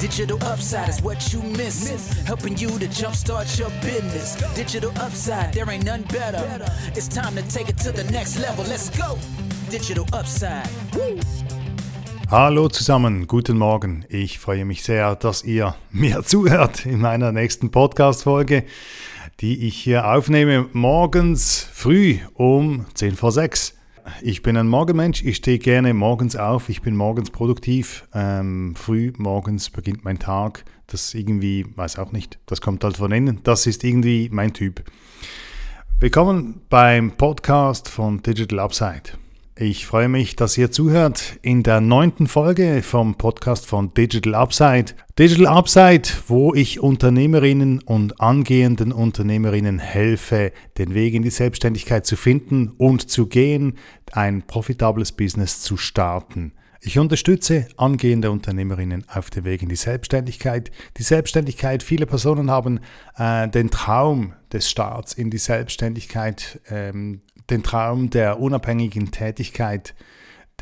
Digital upside is what you miss. Helping you to jumpstart your business. Digital upside, there ain't none better. It's time to take it to the next level. Let's go. Digital upside. Woo. Hallo zusammen, guten Morgen. Ich freue mich sehr, dass ihr mir zuhört in meiner nächsten Podcast-Folge, die ich hier aufnehme morgens früh um 10 vor 6. Ich bin ein Morgenmensch, ich stehe gerne morgens auf, ich bin morgens produktiv. Ähm, früh morgens beginnt mein Tag. Das irgendwie, weiß auch nicht, das kommt halt von innen. Das ist irgendwie mein Typ. Willkommen beim Podcast von Digital Upside. Ich freue mich, dass ihr zuhört in der neunten Folge vom Podcast von Digital Upside. Digital Upside, wo ich Unternehmerinnen und angehenden Unternehmerinnen helfe, den Weg in die Selbstständigkeit zu finden und zu gehen, ein profitables Business zu starten. Ich unterstütze angehende Unternehmerinnen auf dem Weg in die Selbstständigkeit. Die Selbstständigkeit, viele Personen haben äh, den Traum des Starts in die Selbstständigkeit, ähm, den Traum der unabhängigen Tätigkeit,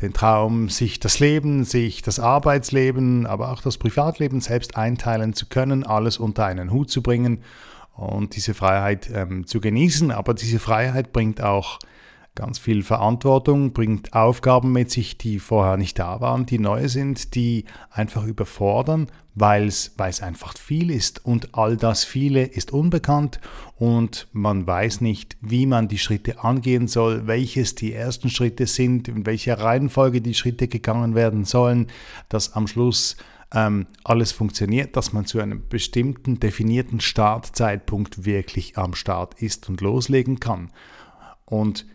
den Traum, sich das Leben, sich das Arbeitsleben, aber auch das Privatleben selbst einteilen zu können, alles unter einen Hut zu bringen und diese Freiheit ähm, zu genießen. Aber diese Freiheit bringt auch ganz viel Verantwortung, bringt Aufgaben mit sich, die vorher nicht da waren, die neu sind, die einfach überfordern, weil es einfach viel ist und all das viele ist unbekannt und man weiß nicht, wie man die Schritte angehen soll, welches die ersten Schritte sind, in welcher Reihenfolge die Schritte gegangen werden sollen, dass am Schluss ähm, alles funktioniert, dass man zu einem bestimmten definierten Startzeitpunkt wirklich am Start ist und loslegen kann. Und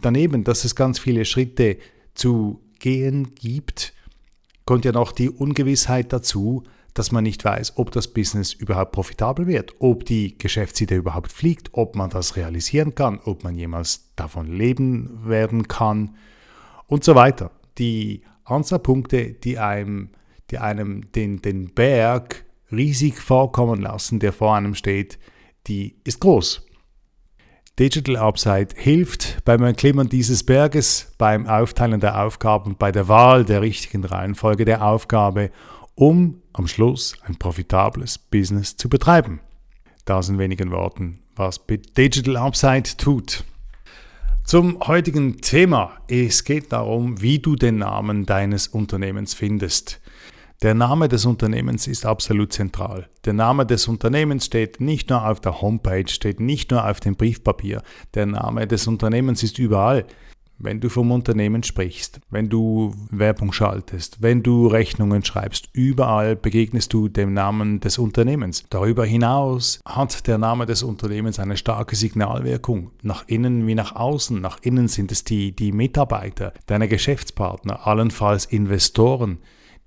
daneben, dass es ganz viele Schritte zu gehen gibt, kommt ja noch die Ungewissheit dazu, dass man nicht weiß, ob das Business überhaupt profitabel wird, ob die Geschäftsidee überhaupt fliegt, ob man das realisieren kann, ob man jemals davon leben werden kann und so weiter. Die Ansatzpunkte, die einem, die einem den, den Berg riesig vorkommen lassen, der vor einem steht, die ist groß. Digital Upside hilft beim Erklimmen dieses Berges, beim Aufteilen der Aufgaben, bei der Wahl der richtigen Reihenfolge der Aufgabe, um am Schluss ein profitables Business zu betreiben. Das in wenigen Worten, was Digital Upside tut. Zum heutigen Thema. Es geht darum, wie du den Namen deines Unternehmens findest. Der Name des Unternehmens ist absolut zentral. Der Name des Unternehmens steht nicht nur auf der Homepage, steht nicht nur auf dem Briefpapier. Der Name des Unternehmens ist überall. Wenn du vom Unternehmen sprichst, wenn du Werbung schaltest, wenn du Rechnungen schreibst, überall begegnest du dem Namen des Unternehmens. Darüber hinaus hat der Name des Unternehmens eine starke Signalwirkung, nach innen wie nach außen. Nach innen sind es die, die Mitarbeiter, deine Geschäftspartner, allenfalls Investoren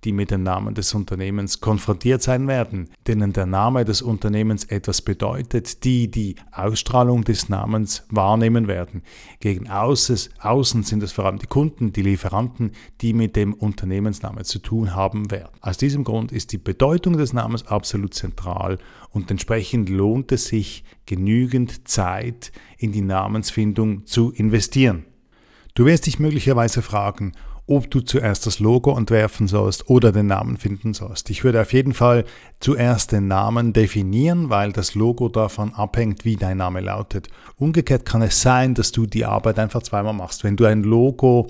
die mit dem Namen des Unternehmens konfrontiert sein werden, denen der Name des Unternehmens etwas bedeutet, die die Ausstrahlung des Namens wahrnehmen werden. Gegen außen sind es vor allem die Kunden, die Lieferanten, die mit dem Unternehmensnamen zu tun haben werden. Aus diesem Grund ist die Bedeutung des Namens absolut zentral und entsprechend lohnt es sich, genügend Zeit in die Namensfindung zu investieren. Du wirst dich möglicherweise fragen, ob du zuerst das Logo entwerfen sollst oder den Namen finden sollst. Ich würde auf jeden Fall zuerst den Namen definieren, weil das Logo davon abhängt, wie dein Name lautet. Umgekehrt kann es sein, dass du die Arbeit einfach zweimal machst. Wenn du ein Logo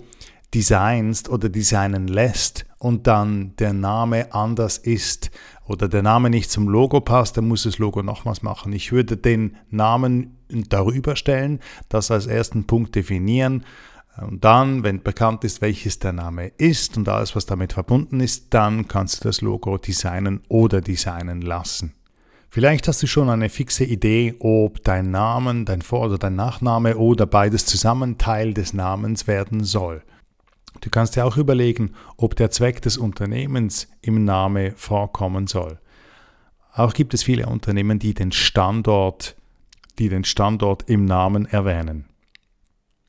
designst oder designen lässt und dann der Name anders ist oder der Name nicht zum Logo passt, dann muss das Logo nochmals machen. Ich würde den Namen darüber stellen, das als ersten Punkt definieren und dann, wenn bekannt ist, welches der Name ist und alles, was damit verbunden ist, dann kannst du das Logo designen oder designen lassen. Vielleicht hast du schon eine fixe Idee, ob dein Name, dein Vor- oder dein Nachname oder beides zusammen Teil des Namens werden soll. Du kannst dir auch überlegen, ob der Zweck des Unternehmens im Name vorkommen soll. Auch gibt es viele Unternehmen, die den Standort, die den Standort im Namen erwähnen.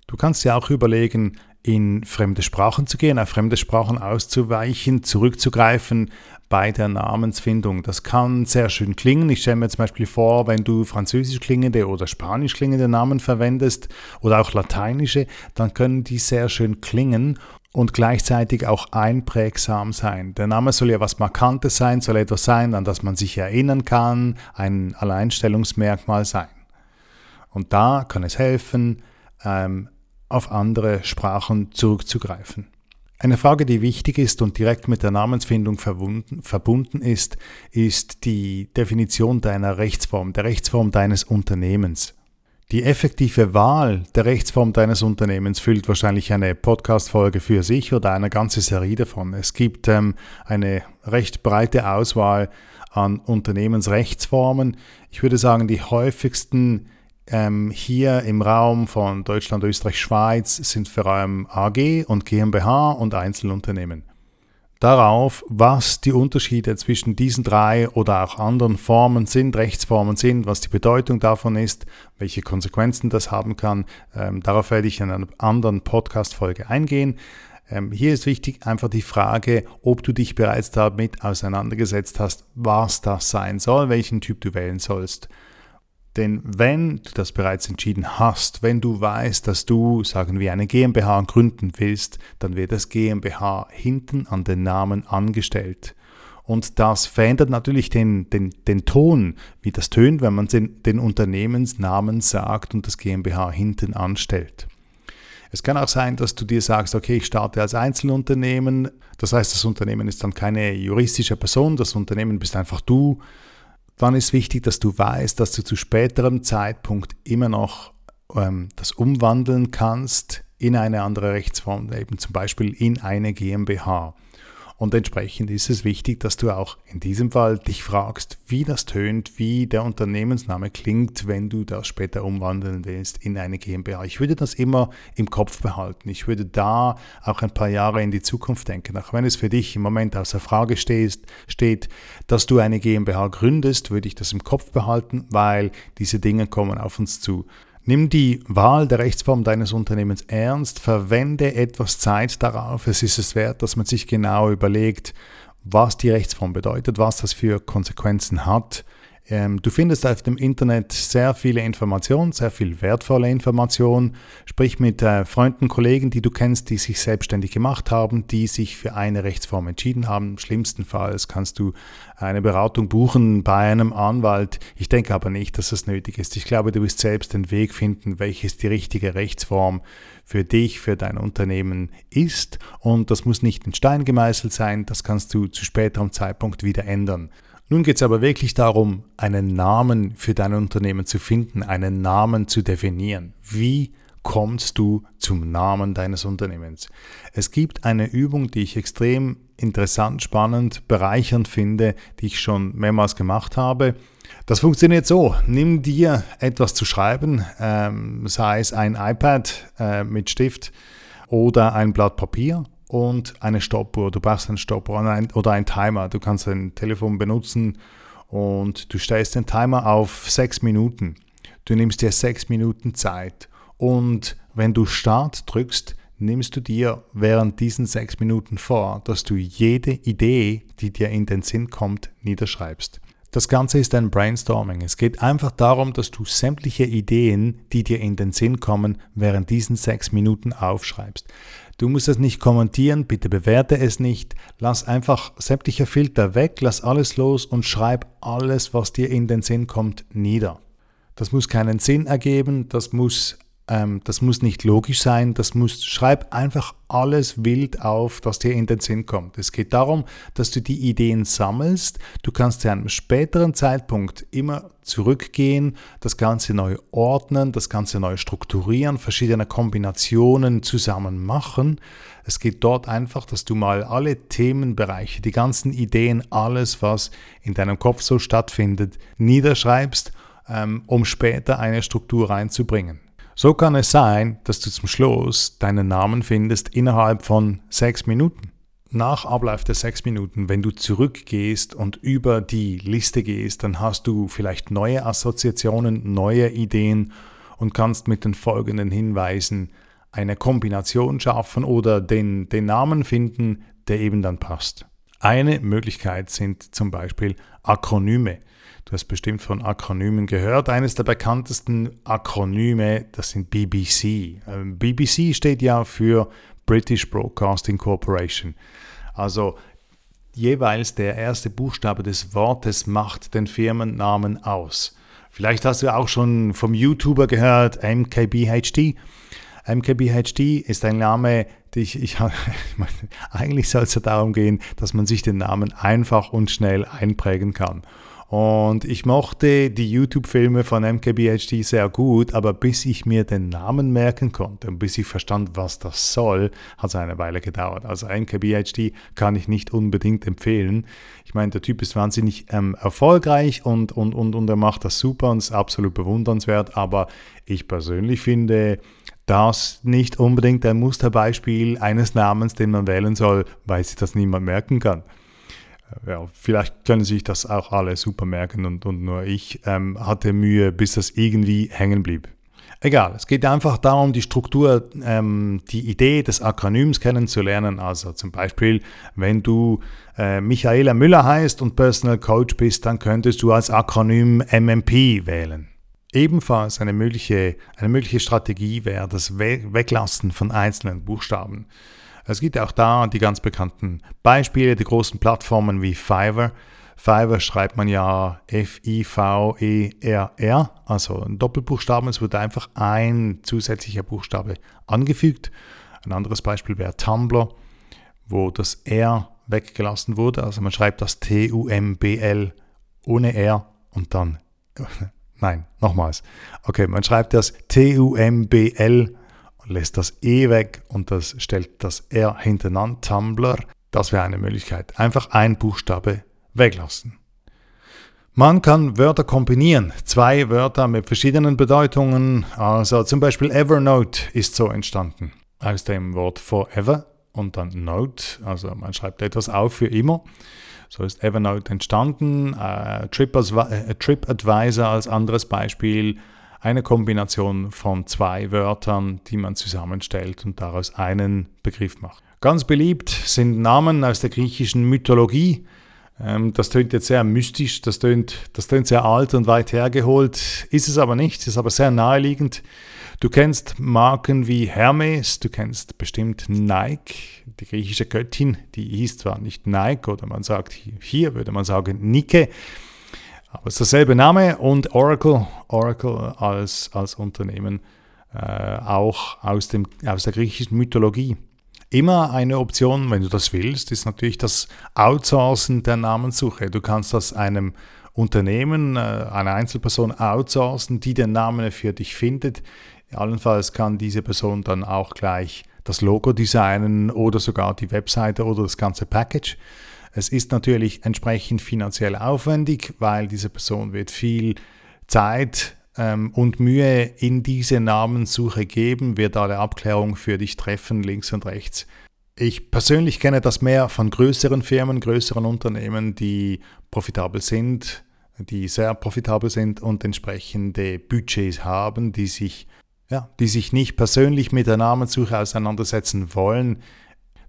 Du kannst dir auch überlegen, in fremde Sprachen zu gehen, auf fremde Sprachen auszuweichen, zurückzugreifen bei der Namensfindung. Das kann sehr schön klingen. Ich stelle mir zum Beispiel vor, wenn du französisch klingende oder spanisch klingende Namen verwendest oder auch lateinische, dann können die sehr schön klingen und gleichzeitig auch einprägsam sein. Der Name soll ja was Markantes sein, soll etwas sein, an das man sich erinnern kann, ein Alleinstellungsmerkmal sein. Und da kann es helfen, ähm, auf andere Sprachen zurückzugreifen. Eine Frage, die wichtig ist und direkt mit der Namensfindung verbunden ist, ist die Definition deiner Rechtsform, der Rechtsform deines Unternehmens. Die effektive Wahl der Rechtsform deines Unternehmens füllt wahrscheinlich eine Podcast-Folge für sich oder eine ganze Serie davon. Es gibt ähm, eine recht breite Auswahl an Unternehmensrechtsformen. Ich würde sagen, die häufigsten ähm, hier im Raum von Deutschland, Österreich, Schweiz sind vor allem AG und GmbH und Einzelunternehmen. Darauf, was die Unterschiede zwischen diesen drei oder auch anderen Formen sind, Rechtsformen sind, was die Bedeutung davon ist, welche Konsequenzen das haben kann, ähm, darauf werde ich in einer anderen Podcast-Folge eingehen. Ähm, hier ist wichtig einfach die Frage, ob du dich bereits damit auseinandergesetzt hast, was das sein soll, welchen Typ du wählen sollst. Denn wenn du das bereits entschieden hast, wenn du weißt, dass du, sagen wir, eine GmbH gründen willst, dann wird das GmbH hinten an den Namen angestellt. Und das verändert natürlich den, den, den Ton, wie das tönt, wenn man den, den Unternehmensnamen sagt und das GmbH hinten anstellt. Es kann auch sein, dass du dir sagst, okay, ich starte als Einzelunternehmen. Das heißt, das Unternehmen ist dann keine juristische Person, das Unternehmen bist einfach du dann ist wichtig, dass du weißt, dass du zu späterem Zeitpunkt immer noch ähm, das umwandeln kannst in eine andere Rechtsform, eben zum Beispiel in eine GmbH. Und entsprechend ist es wichtig, dass du auch in diesem Fall dich fragst, wie das tönt, wie der Unternehmensname klingt, wenn du das später umwandeln willst in eine GmbH. Ich würde das immer im Kopf behalten. Ich würde da auch ein paar Jahre in die Zukunft denken. Auch wenn es für dich im Moment außer Frage steht, steht dass du eine GmbH gründest, würde ich das im Kopf behalten, weil diese Dinge kommen auf uns zu. Nimm die Wahl der Rechtsform deines Unternehmens ernst, verwende etwas Zeit darauf. Es ist es wert, dass man sich genau überlegt, was die Rechtsform bedeutet, was das für Konsequenzen hat ähm, du findest auf dem Internet sehr viele Informationen, sehr viel wertvolle Informationen. Sprich mit äh, Freunden, Kollegen, die du kennst, die sich selbstständig gemacht haben, die sich für eine Rechtsform entschieden haben. Schlimmstenfalls kannst du eine Beratung buchen bei einem Anwalt. Ich denke aber nicht, dass das nötig ist. Ich glaube, du wirst selbst den Weg finden, welches die richtige Rechtsform für dich, für dein Unternehmen ist. Und das muss nicht in Stein gemeißelt sein. Das kannst du zu späterem Zeitpunkt wieder ändern. Nun geht es aber wirklich darum, einen Namen für dein Unternehmen zu finden, einen Namen zu definieren. Wie kommst du zum Namen deines Unternehmens? Es gibt eine Übung, die ich extrem interessant, spannend, bereichernd finde, die ich schon mehrmals gemacht habe. Das funktioniert so. Nimm dir etwas zu schreiben, ähm, sei es ein iPad äh, mit Stift oder ein Blatt Papier und eine Stoppuhr. Du brauchst eine Stoppuhr oder ein Timer. Du kannst ein Telefon benutzen und du stellst den Timer auf sechs Minuten. Du nimmst dir sechs Minuten Zeit und wenn du Start drückst, nimmst du dir während diesen sechs Minuten vor, dass du jede Idee, die dir in den Sinn kommt, niederschreibst. Das Ganze ist ein Brainstorming. Es geht einfach darum, dass du sämtliche Ideen, die dir in den Sinn kommen, während diesen sechs Minuten aufschreibst. Du musst es nicht kommentieren, bitte bewerte es nicht. Lass einfach sämtliche Filter weg, lass alles los und schreib alles, was dir in den Sinn kommt, nieder. Das muss keinen Sinn ergeben, das muss ähm, das muss nicht logisch sein, das muss, schreib einfach alles wild auf, was dir in den Sinn kommt. Es geht darum, dass du die Ideen sammelst. Du kannst zu einem späteren Zeitpunkt immer zurückgehen, das Ganze neu ordnen, das Ganze neu strukturieren, verschiedene Kombinationen zusammen machen. Es geht dort einfach, dass du mal alle Themenbereiche, die ganzen Ideen, alles, was in deinem Kopf so stattfindet, niederschreibst, ähm, um später eine Struktur reinzubringen. So kann es sein, dass du zum Schluss deinen Namen findest innerhalb von sechs Minuten. Nach Ablauf der sechs Minuten, wenn du zurückgehst und über die Liste gehst, dann hast du vielleicht neue Assoziationen, neue Ideen und kannst mit den folgenden Hinweisen eine Kombination schaffen oder den, den Namen finden, der eben dann passt. Eine Möglichkeit sind zum Beispiel Akronyme. Du hast bestimmt von Akronymen gehört. Eines der bekanntesten Akronyme, das sind BBC. Ähm, BBC steht ja für British Broadcasting Corporation. Also jeweils der erste Buchstabe des Wortes macht den Firmennamen aus. Vielleicht hast du auch schon vom YouTuber gehört, MKBHD. MKBHD ist ein Name, ich, ich, eigentlich soll es ja darum gehen, dass man sich den Namen einfach und schnell einprägen kann. Und ich mochte die YouTube-Filme von MKBHD sehr gut, aber bis ich mir den Namen merken konnte und bis ich verstand, was das soll, hat es eine Weile gedauert. Also MKBHD kann ich nicht unbedingt empfehlen. Ich meine, der Typ ist wahnsinnig ähm, erfolgreich und, und, und, und er macht das super und ist absolut bewundernswert, aber ich persönlich finde, das nicht unbedingt ein Musterbeispiel eines Namens, den man wählen soll, weil sich das niemand merken kann. Ja, vielleicht können sich das auch alle super merken und, und nur ich ähm, hatte Mühe, bis das irgendwie hängen blieb. Egal, es geht einfach darum, die Struktur, ähm, die Idee des Akronyms kennenzulernen. Also zum Beispiel, wenn du äh, Michaela Müller heißt und Personal Coach bist, dann könntest du als Akronym MMP wählen. Ebenfalls eine mögliche, eine mögliche Strategie wäre das Weglassen von einzelnen Buchstaben. Es gibt auch da die ganz bekannten Beispiele, die großen Plattformen wie Fiverr. Fiverr schreibt man ja F-I-V-E-R-R, also ein Doppelbuchstaben. Es wird einfach ein zusätzlicher Buchstabe angefügt. Ein anderes Beispiel wäre Tumblr, wo das R weggelassen wurde. Also man schreibt das T-U-M-B-L ohne R und dann Nein, nochmals. Okay, man schreibt das T-U-M-B-L und lässt das E weg und das stellt das R hintereinander, Tumblr. Das wäre eine Möglichkeit. Einfach ein Buchstabe weglassen. Man kann Wörter kombinieren, zwei Wörter mit verschiedenen Bedeutungen. Also zum Beispiel Evernote ist so entstanden. Aus dem Wort forever und dann Note, also man schreibt etwas auf für immer. So ist Evernote entstanden. Äh, TripAdvisor äh, als anderes Beispiel. Eine Kombination von zwei Wörtern, die man zusammenstellt und daraus einen Begriff macht. Ganz beliebt sind Namen aus der griechischen Mythologie. Ähm, das tönt jetzt sehr mystisch, das tönt, das tönt sehr alt und weit hergeholt, ist es aber nicht, ist aber sehr naheliegend. Du kennst Marken wie Hermes, du kennst bestimmt Nike, die griechische Göttin, die hieß zwar nicht Nike oder man sagt hier würde man sagen Nike, aber es ist derselbe Name und Oracle, Oracle als, als Unternehmen äh, auch aus, dem, aus der griechischen Mythologie. Immer eine Option, wenn du das willst, ist natürlich das Outsourcen der Namenssuche. Du kannst das einem Unternehmen, äh, einer Einzelperson outsourcen, die den Namen für dich findet. Allenfalls kann diese Person dann auch gleich das Logo designen oder sogar die Webseite oder das ganze Package. Es ist natürlich entsprechend finanziell aufwendig, weil diese Person wird viel Zeit ähm, und Mühe in diese Namenssuche geben, wird alle Abklärungen für dich treffen, links und rechts. Ich persönlich kenne das mehr von größeren Firmen, größeren Unternehmen, die profitabel sind, die sehr profitabel sind und entsprechende Budgets haben, die sich ja, die sich nicht persönlich mit der Namenssuche auseinandersetzen wollen.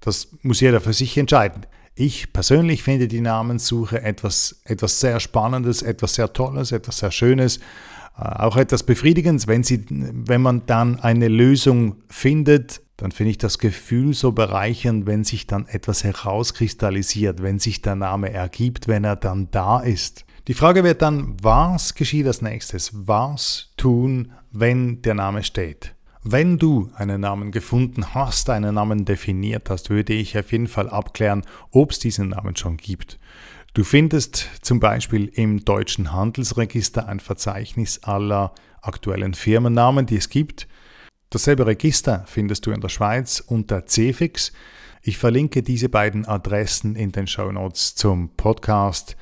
Das muss jeder für sich entscheiden. Ich persönlich finde die Namenssuche etwas, etwas sehr Spannendes, etwas sehr Tolles, etwas sehr Schönes, äh, auch etwas Befriedigendes. Wenn, sie, wenn man dann eine Lösung findet, dann finde ich das Gefühl so bereichernd, wenn sich dann etwas herauskristallisiert, wenn sich der Name ergibt, wenn er dann da ist. Die Frage wird dann, was geschieht als nächstes? Was tun, wenn der Name steht? Wenn du einen Namen gefunden hast, einen Namen definiert hast, würde ich auf jeden Fall abklären, ob es diesen Namen schon gibt. Du findest zum Beispiel im deutschen Handelsregister ein Verzeichnis aller aktuellen Firmennamen, die es gibt. Dasselbe Register findest du in der Schweiz unter CFIX. Ich verlinke diese beiden Adressen in den Show Notes zum Podcast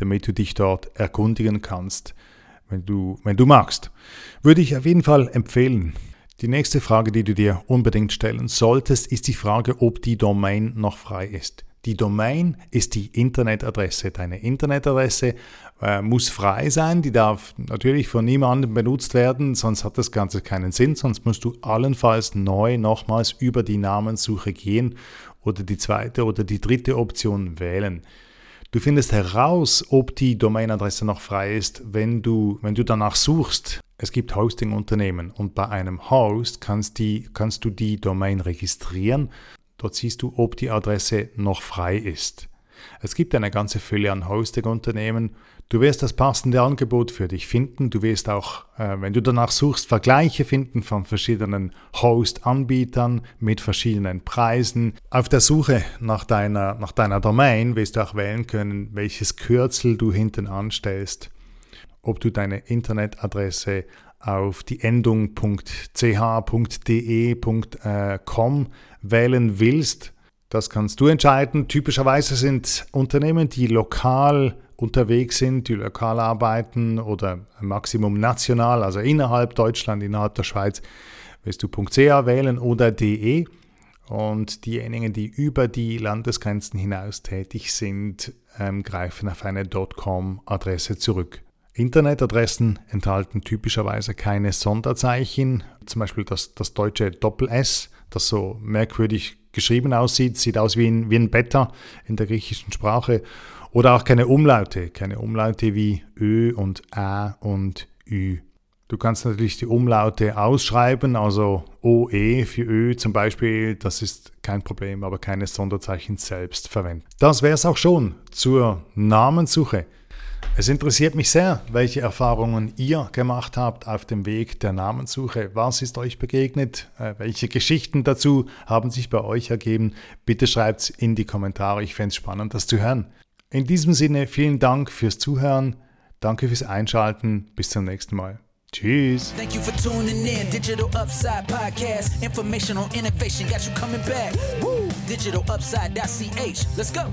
damit du dich dort erkundigen kannst, wenn du, wenn du magst. Würde ich auf jeden Fall empfehlen. Die nächste Frage, die du dir unbedingt stellen solltest, ist die Frage, ob die Domain noch frei ist. Die Domain ist die Internetadresse. Deine Internetadresse äh, muss frei sein, die darf natürlich von niemandem benutzt werden, sonst hat das Ganze keinen Sinn, sonst musst du allenfalls neu nochmals über die Namenssuche gehen oder die zweite oder die dritte Option wählen. Du findest heraus, ob die Domainadresse noch frei ist, wenn du, wenn du danach suchst. Es gibt Hosting-Unternehmen und bei einem Host kannst, die, kannst du die Domain registrieren. Dort siehst du, ob die Adresse noch frei ist. Es gibt eine ganze Fülle an Hosting-Unternehmen. Du wirst das passende Angebot für dich finden. Du wirst auch, äh, wenn du danach suchst, Vergleiche finden von verschiedenen Host-Anbietern mit verschiedenen Preisen. Auf der Suche nach deiner, nach deiner Domain wirst du auch wählen können, welches Kürzel du hinten anstellst. Ob du deine Internetadresse auf die Endung .ch.de.com wählen willst das kannst du entscheiden. Typischerweise sind Unternehmen, die lokal unterwegs sind, die lokal arbeiten oder Maximum national, also innerhalb Deutschland, innerhalb der Schweiz, wirst du .ca wählen oder .de. Und diejenigen, die über die Landesgrenzen hinaus tätig sind, ähm, greifen auf eine .com-Adresse zurück. Internetadressen enthalten typischerweise keine Sonderzeichen, zum Beispiel das, das deutsche Doppel-S, das so merkwürdig geschrieben aussieht, sieht aus wie ein, wie ein Beta in der griechischen Sprache. Oder auch keine Umlaute, keine Umlaute wie Ö und Ä und Ü. Du kannst natürlich die Umlaute ausschreiben, also OE für Ö zum Beispiel, das ist kein Problem, aber keine Sonderzeichen selbst verwenden. Das wäre es auch schon zur Namenssuche. Es interessiert mich sehr, welche Erfahrungen ihr gemacht habt auf dem Weg der Namenssuche. Was ist euch begegnet? Äh, welche Geschichten dazu haben sich bei euch ergeben? Bitte schreibt es in die Kommentare. Ich fände es spannend, das zu hören. In diesem Sinne, vielen Dank fürs Zuhören. Danke fürs Einschalten. Bis zum nächsten Mal. Tschüss. Thank you for tuning in. Digital Upside Podcast. Information on innovation got you coming back. Woo! DigitalUpside.ch. Let's go.